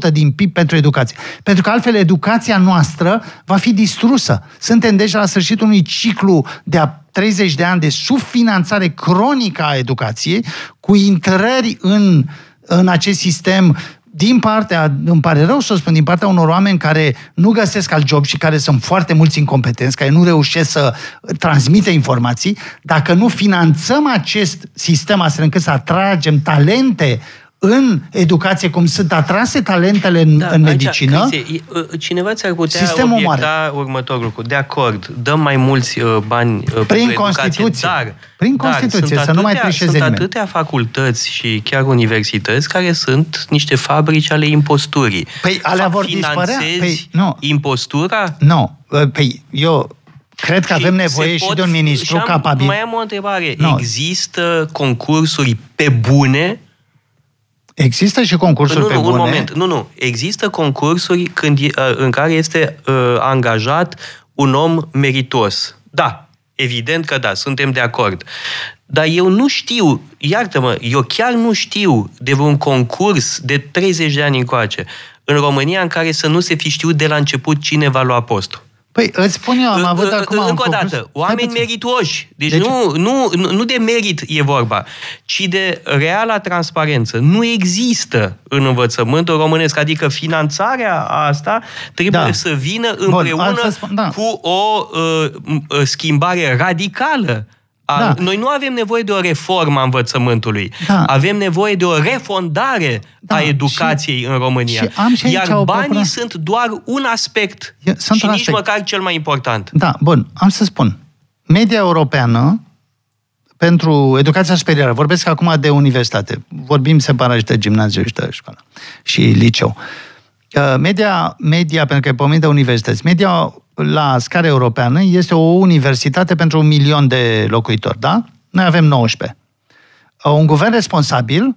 8% din PIB pentru educație. Pentru că altfel educația noastră va fi distrusă. Suntem deja la sfârșitul unui ciclu de a 30 de ani de subfinanțare cronică a educației, cu intrări în, în acest sistem. Din partea, îmi pare rău să o spun, din partea unor oameni care nu găsesc alt job și care sunt foarte mulți incompetenți, care nu reușesc să transmită informații, dacă nu finanțăm acest sistem astfel încât să atragem talente în educație, cum sunt atrase talentele în, da, în medicină. Crisie, cineva ți-ar putea sistemul obiecta mare. următorul lucru. De acord, dăm mai mulți uh, bani uh, Prin Constituție. dar, Prin Constituție, dar să atâtea, nu mai trișeze Sunt nimeni. atâtea facultăți și chiar universități care sunt niște fabrici ale imposturii. Păi alea vor dispărea? Păi, nu. impostura? Nu. Păi eu Cred că avem nevoie și de un ministru am, capabil. Mai am o întrebare. No. Există concursuri pe bune Există și concursuri nu, pe nu, bune? Un moment, nu, nu. Există concursuri când, uh, în care este uh, angajat un om meritos. Da, evident că da, suntem de acord. Dar eu nu știu, iartă-mă, eu chiar nu știu de vreun concurs de 30 de ani încoace în România în care să nu se fi știut de la început cine va lua postul. Păi îți spun eu, am avut acum... Încă o dată, oameni meritoși. Deci de nu, nu, nu de merit e vorba, ci de reala transparență. Nu există în învățământul românesc, adică finanțarea asta trebuie da. să vină împreună Bun, spun, da. cu o uh, schimbare radicală da. Noi nu avem nevoie de o reformă a învățământului. Da. Avem nevoie de o refondare da. a educației și, în România. Și am și Iar banii problemă. sunt doar un aspect Eu, sunt și un nici aspect. măcar cel mai important. Da, bun. Am să spun. Media europeană pentru educația superioară, vorbesc acum de universitate, vorbim separat și de gimnaziu și de școală și liceu. Media, media pentru că e pomenit de universități, media la scară europeană este o universitate pentru un milion de locuitori, da? Noi avem 19. Uh, un guvern responsabil uh,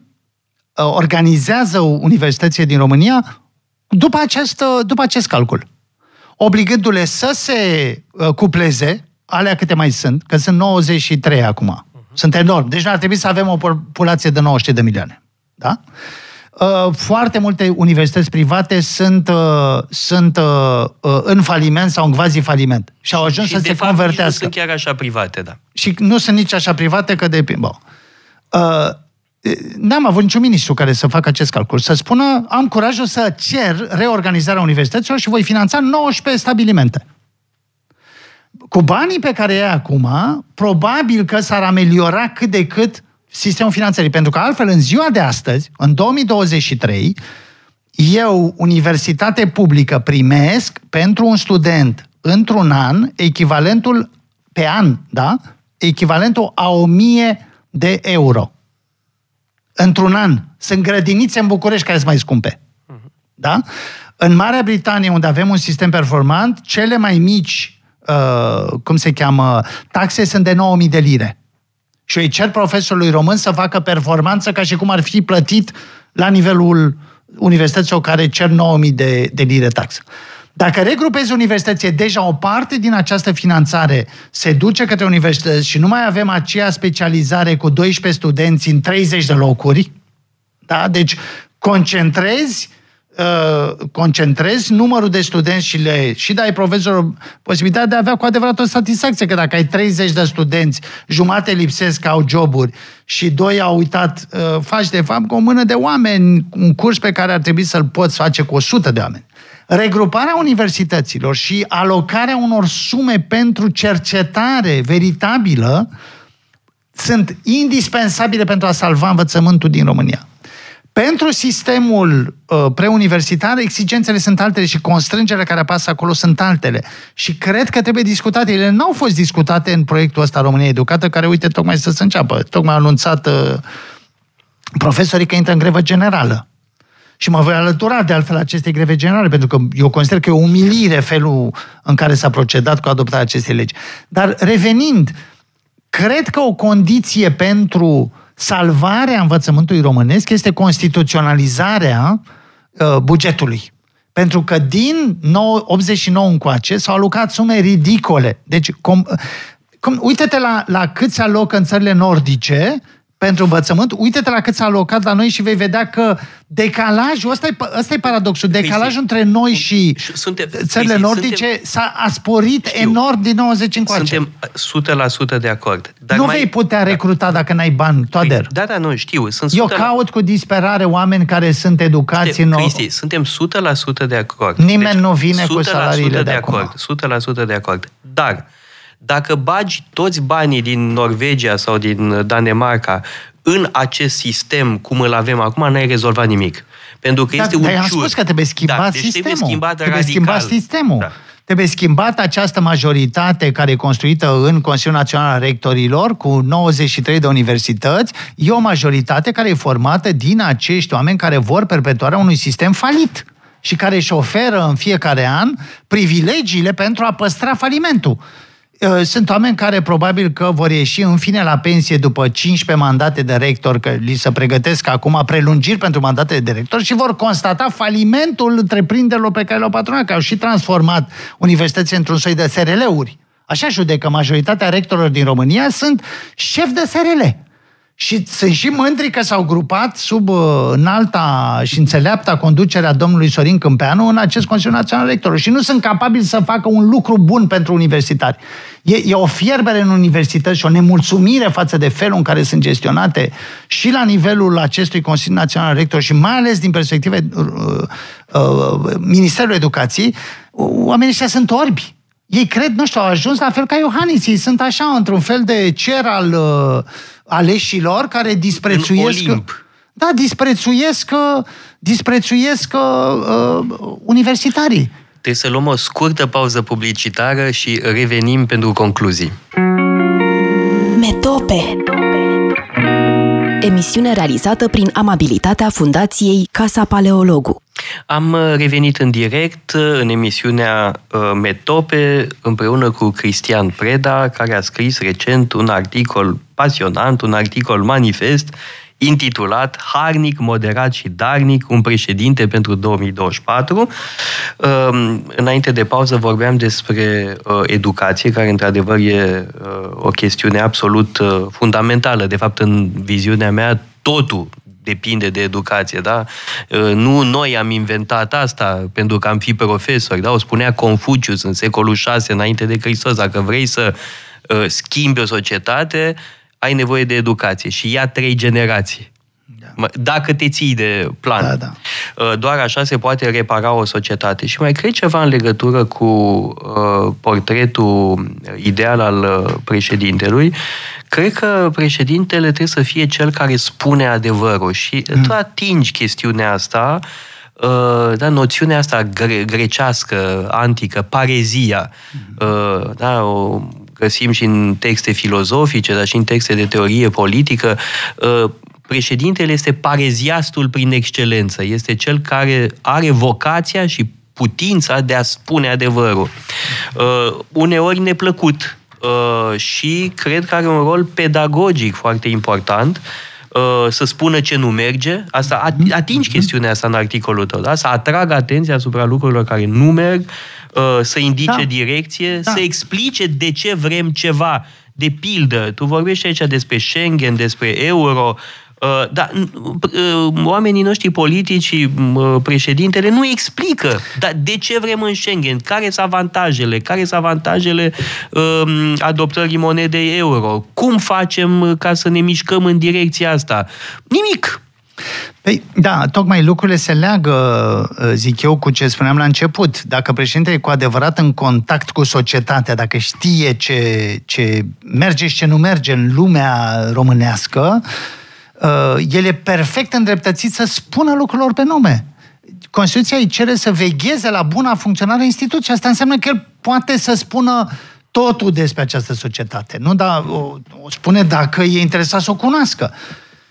organizează universitățile din România după acest, uh, după acest calcul. Obligându-le să se cupleze, alea câte mai sunt, că sunt 93 acum. Uh-huh. Sunt enorm. Deci ar trebui să avem o populație de 90 de milioane. Da? Uh, foarte multe universități private sunt, uh, sunt uh, în faliment sau în quasi-faliment și au ajuns și să de se fapt, convertească. Nu sunt chiar așa private, da. Și nu sunt nici așa private că de... Bon. N-am avut niciun ministru care să facă acest calcul. Să spună, am curajul să cer reorganizarea universităților și voi finanța 19 stabilimente. Cu banii pe care e acum, probabil că s-ar ameliora cât de cât sistemul finanțării. Pentru că altfel, în ziua de astăzi, în 2023, eu, universitate publică, primesc pentru un student într-un an echivalentul pe an, da? Echivalentul a 1000 de euro. Într-un an. Sunt grădinițe în București care sunt mai scumpe. Da? În Marea Britanie, unde avem un sistem performant, cele mai mici, uh, cum se cheamă, taxe sunt de 9000 de lire. Și îi cer profesorului român să facă performanță ca și cum ar fi plătit la nivelul universităților care cer 9000 de, de lire taxă. Dacă regrupezi universității, deja o parte din această finanțare se duce către universități și nu mai avem aceea specializare cu 12 studenți în 30 de locuri, da? deci concentrezi Uh, concentrezi numărul de studenți și le și dai profesorul posibilitatea de a avea cu adevărat o satisfacție, că dacă ai 30 de studenți, jumate lipsesc, au joburi și doi au uitat, uh, faci de fapt cu o mână de oameni un curs pe care ar trebui să-l poți face cu 100 de oameni. Regruparea universităților și alocarea unor sume pentru cercetare veritabilă sunt indispensabile pentru a salva învățământul din România. Pentru sistemul uh, preuniversitar, exigențele sunt altele și constrângerile care apasă acolo sunt altele. Și cred că trebuie discutate. Ele nu au fost discutate în proiectul ăsta România Educată, care, uite, tocmai să se înceapă. Tocmai a anunțat uh, profesorii că intră în grevă generală. Și mă voi alătura de altfel acestei greve generale, pentru că eu consider că e o umilire felul în care s-a procedat cu adoptarea acestei legi. Dar revenind, cred că o condiție pentru salvarea învățământului românesc este constituționalizarea uh, bugetului. Pentru că din 89 încoace s-au alocat sume ridicole. Deci, com, cum, uite-te la, la cât se alocă în țările nordice pentru învățământ, uite-te la cât s-a alocat la noi și vei vedea că decalajul, ăsta e, ăsta e paradoxul, decalajul între noi și suntem, țările nordice suntem, s-a a sporit știu, enorm din 90 încoace. Suntem 100% de acord. Dar nu mai, vei putea da. recruta da, dacă n-ai bani, Toader. Da, da, nu, știu. Sunt Eu caut cu disperare oameni care sunt educați Știu, în... Cristi, suntem 100% de acord. Nimeni deci, nu vine cu salariile de, de acord. 100% de acord. Dar dacă bagi toți banii din Norvegia sau din Danemarca în acest sistem cum îl avem acum, n-ai rezolvat nimic. Pentru că da, este un dar am spus că trebuie schimbat da, deci sistemul. Trebuie schimbat trebuie radical. schimbat sistemul. Da. Trebuie schimbat această majoritate care e construită în Consiliul Național al Rectorilor cu 93 de universități. E o majoritate care e formată din acești oameni care vor perpetuarea unui sistem falit și care își oferă în fiecare an privilegiile pentru a păstra falimentul. Uh, sunt oameni care probabil că vor ieși în fine la pensie după 15 mandate de rector, că li se pregătesc acum prelungiri pentru mandate de rector și vor constata falimentul întreprinderilor pe care le-au patronat, că au și transformat universitățile într-un soi de SRL-uri. Așa judecă majoritatea rectorilor din România sunt șef de SRL. Și sunt și mândri că s-au grupat sub uh, înalta și înțeleapta conducerea domnului Sorin Câmpeanu în acest Consiliu Național Rector. Și nu sunt capabili să facă un lucru bun pentru universitari. E, e o fierbere în universități și o nemulțumire față de felul în care sunt gestionate și la nivelul acestui Consiliu Național Rector și mai ales din perspectiva uh, uh, Ministerului Educației, oamenii ăștia sunt orbi. Ei cred, nu știu, au ajuns la fel ca Iohannis. Ei sunt așa, într-un fel de cer al uh, aleșilor care disprețuiesc... Da, disprețuiesc, disprețuiesc uh, universitarii. Trebuie să luăm o scurtă pauză publicitară și revenim pentru concluzii. Metope Emisiune realizată prin amabilitatea Fundației Casa Paleologu. Am uh, revenit în direct uh, în emisiunea uh, Metope împreună cu Cristian Preda, care a scris recent un articol pasionant, un articol manifest intitulat Harnic, moderat și darnic, un președinte pentru 2024. Um, înainte de pauză vorbeam despre educație, care într-adevăr e o chestiune absolut fundamentală. De fapt, în viziunea mea, totul depinde de educație, da? Nu noi am inventat asta pentru că am fi profesori, da? O spunea Confucius în secolul 6 înainte de Hristos, dacă vrei să schimbi o societate, ai nevoie de educație și ia trei generații. Da. Dacă te ții de plan. Da, da. Uh, doar așa se poate repara o societate. Și mai cred ceva în legătură cu uh, portretul ideal al uh, președintelui. Cred că președintele trebuie să fie cel care spune adevărul și mm. tu atingi chestiunea asta uh, da, noțiunea asta gre- grecească, antică, parezia, mm. uh, da, o găsim și în texte filozofice, dar și în texte de teorie politică, uh, președintele este pareziastul prin excelență, este cel care are vocația și putința de a spune adevărul. Uh, uneori neplăcut. Uh, și cred că are un rol pedagogic foarte important uh, să spună ce nu merge, asta atingi chestiunea asta în articolul tău, da? să atragă atenția asupra lucrurilor care nu merg, uh, să indice da. direcție, da. să explice de ce vrem ceva. De pildă, tu vorbești aici despre Schengen, despre euro, Uh, dar uh, oamenii noștri politici, uh, președintele, nu explică dar de ce vrem în Schengen, care sunt avantajele, care sunt avantajele um, adoptării monedei euro, cum facem ca să ne mișcăm în direcția asta. Nimic. Păi, da, tocmai lucrurile se leagă, zic eu, cu ce spuneam la început. Dacă președintele e cu adevărat în contact cu societatea, dacă știe ce, ce merge și ce nu merge în lumea românească, uh, uh, el e perfect îndreptățit să spună lucrurilor pe nume. Constituția îi cere să vegheze la buna funcționare a instituției. Asta înseamnă că el poate să spună totul despre această societate. Nu da, o, o spune dacă e interesat să o cunoască.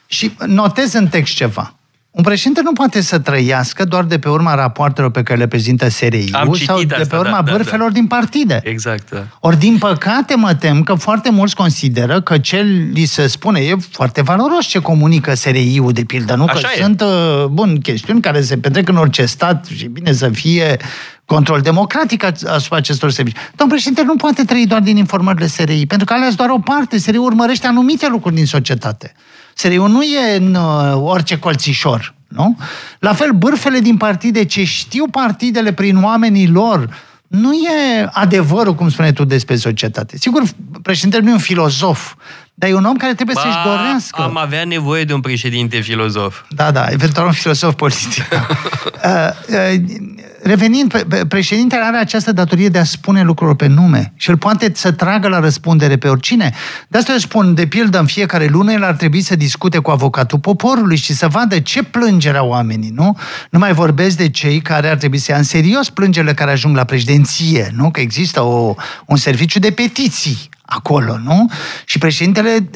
Și notez în text ceva. Un președinte nu poate să trăiască doar de pe urma rapoartelor pe care le prezintă SRI-ul sau de pe urma da, bârfelor da, da. din partide. Exact. Da. Ori, din păcate, mă tem că foarte mulți consideră că ce li se spune e foarte valoros ce comunică SRI-ul, de pildă, nu? Așa că e. sunt, uh, bun, chestiuni care se petrec în orice stat și bine să fie control democratic asupra acestor servicii. Domnul președinte nu poate trăi doar din informările SRI, pentru că ales doar o parte. SRI urmărește anumite lucruri din societate. SRI-ul nu e în uh, orice colțișor, nu? La fel, bârfele din partide, ce știu partidele prin oamenii lor, nu e adevărul, cum spune tu, despre societate. Sigur, președintele nu e un filozof, dar e un om care trebuie ba, să-și dorească. Am avea nevoie de un președinte filozof. Da, da, eventual un filozof politic. uh, uh, revenind, președintele are această datorie de a spune lucrurile pe nume și el poate să tragă la răspundere pe oricine. De asta eu spun, de pildă, în fiecare lună el ar trebui să discute cu avocatul poporului și să vadă ce plângerea oamenii, nu? Nu mai vorbesc de cei care ar trebui să ia în serios plângerile care ajung la președinție, nu? Că există o, un serviciu de petiții acolo, nu? Și președintele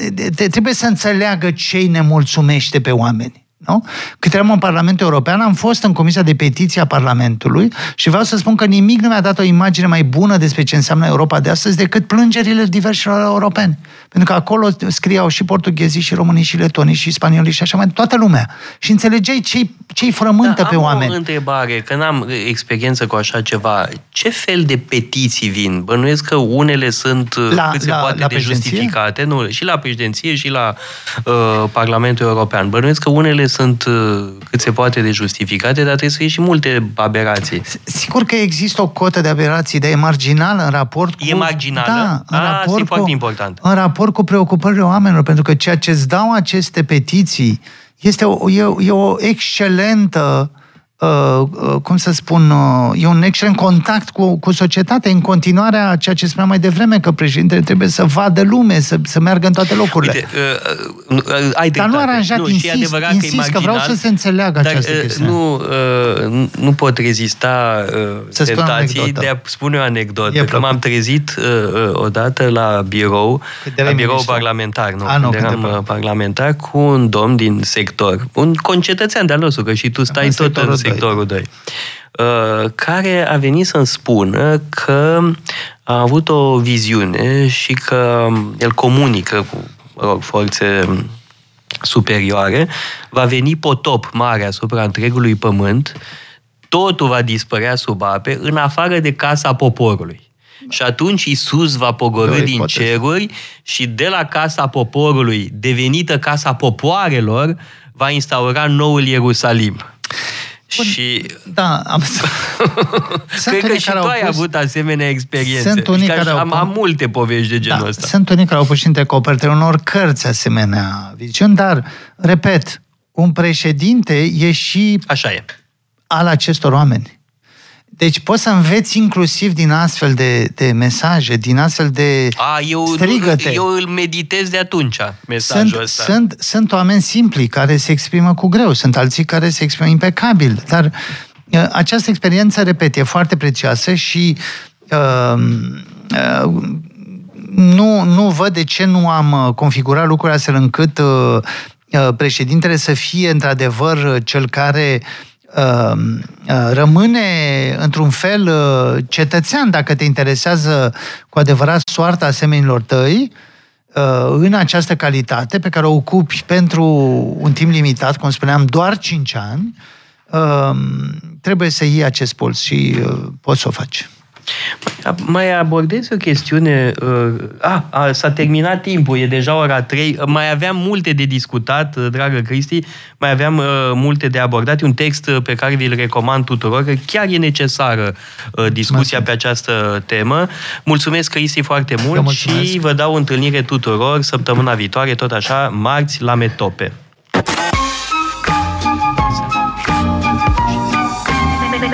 trebuie să înțeleagă ce îi nemulțumește pe oameni. Nu? Cât eram în Parlamentul European, am fost în Comisia de Petiție a Parlamentului și vreau să spun că nimic nu mi-a dat o imagine mai bună despre ce înseamnă Europa de astăzi decât plângerile diversilor europeni. Pentru că acolo scriau și portughezii, și românii, și letonii, și spaniolii, și așa mai toată lumea. Și înțelegeai ce-i, ce-i frământă da, pe am oameni. o întrebare, că n-am experiență cu așa ceva. Ce fel de petiții vin? Bănuiesc că unele sunt la, cât se la, poate la de justificate, nu, și la președinție, și la uh, Parlamentul European. Bănuiesc că unele sunt uh, cât se poate de justificate, dar trebuie să fie și multe aberații. Sigur că există o cotă de aberații, dar e marginală în raport cu... E marginală? Da, în A, raport cu, foarte important. În raport cu preocupările oamenilor, pentru că ceea ce îți dau aceste petiții este o, e, e o excelentă uh, Uh, uh, cum să spun, uh, e un excelent contact cu, cu societatea, în continuarea a ceea ce spuneam mai devreme, că președintele trebuie să vadă lume, să, să meargă în toate locurile. Uite, uh, uh, ai dar nu aranjat, nu, insist, adevărat insist că, marginal, că vreau să se înțeleagă dar, această uh, chestiune. Nu, uh, nu pot rezista uh, să tentației de a spune o anecdotă, e că m-am trezit uh, odată la birou, la birou parlamentar, nu, a, nu când eram de parlamentar, cu un domn din sector, un concetățean de-al nostru, că și tu stai tot în sectorul 2, uh, care a venit să-mi spună că a avut o viziune și că el comunică cu rog, forțe superioare, va veni potop mare asupra întregului pământ, totul va dispărea sub ape, în afară de casa poporului. Și atunci Isus va pogorâ din ipoteză. ceruri și de la casa poporului, devenită casa popoarelor, va instaura noul Ierusalim. Bun, și Da, am cred că și tu ai pus... avut asemenea experiențe. Sunt unii Adică care au am, pus... am multe povești de genul da, ăsta. Sunt unii care au pus și în decoperte unor cărți asemenea viziuni, dar, repet, un președinte e și Așa e. al acestor oameni. Deci poți să înveți inclusiv din astfel de, de mesaje, din astfel de A, eu, strigăte. eu îl meditez de atunci, mesajul sunt, ăsta. Sunt, sunt oameni simpli care se exprimă cu greu, sunt alții care se exprimă impecabil, dar uh, această experiență, repet, e foarte prețioasă și uh, uh, nu, nu văd de ce nu am uh, configurat lucrurile astfel încât uh, uh, președintele să fie într-adevăr uh, cel care uh, uh, rămâne într-un fel uh, cetățean dacă te interesează cu adevărat soarta asemenilor tăi, uh, în această calitate pe care o ocupi pentru un timp limitat, cum spuneam, doar 5 ani, uh, trebuie să iei acest puls și uh, poți să o faci. Mai abordez o chestiune. Uh, a, a, s-a terminat timpul, e deja ora 3. Mai aveam multe de discutat, uh, dragă Cristi, mai aveam uh, multe de abordat. E un text uh, pe care vi-l recomand tuturor, că chiar e necesară uh, discuția pe această temă. Mulțumesc, Cristi, foarte mult și vă dau întâlnire tuturor săptămâna viitoare, tot așa, marți, la Metope.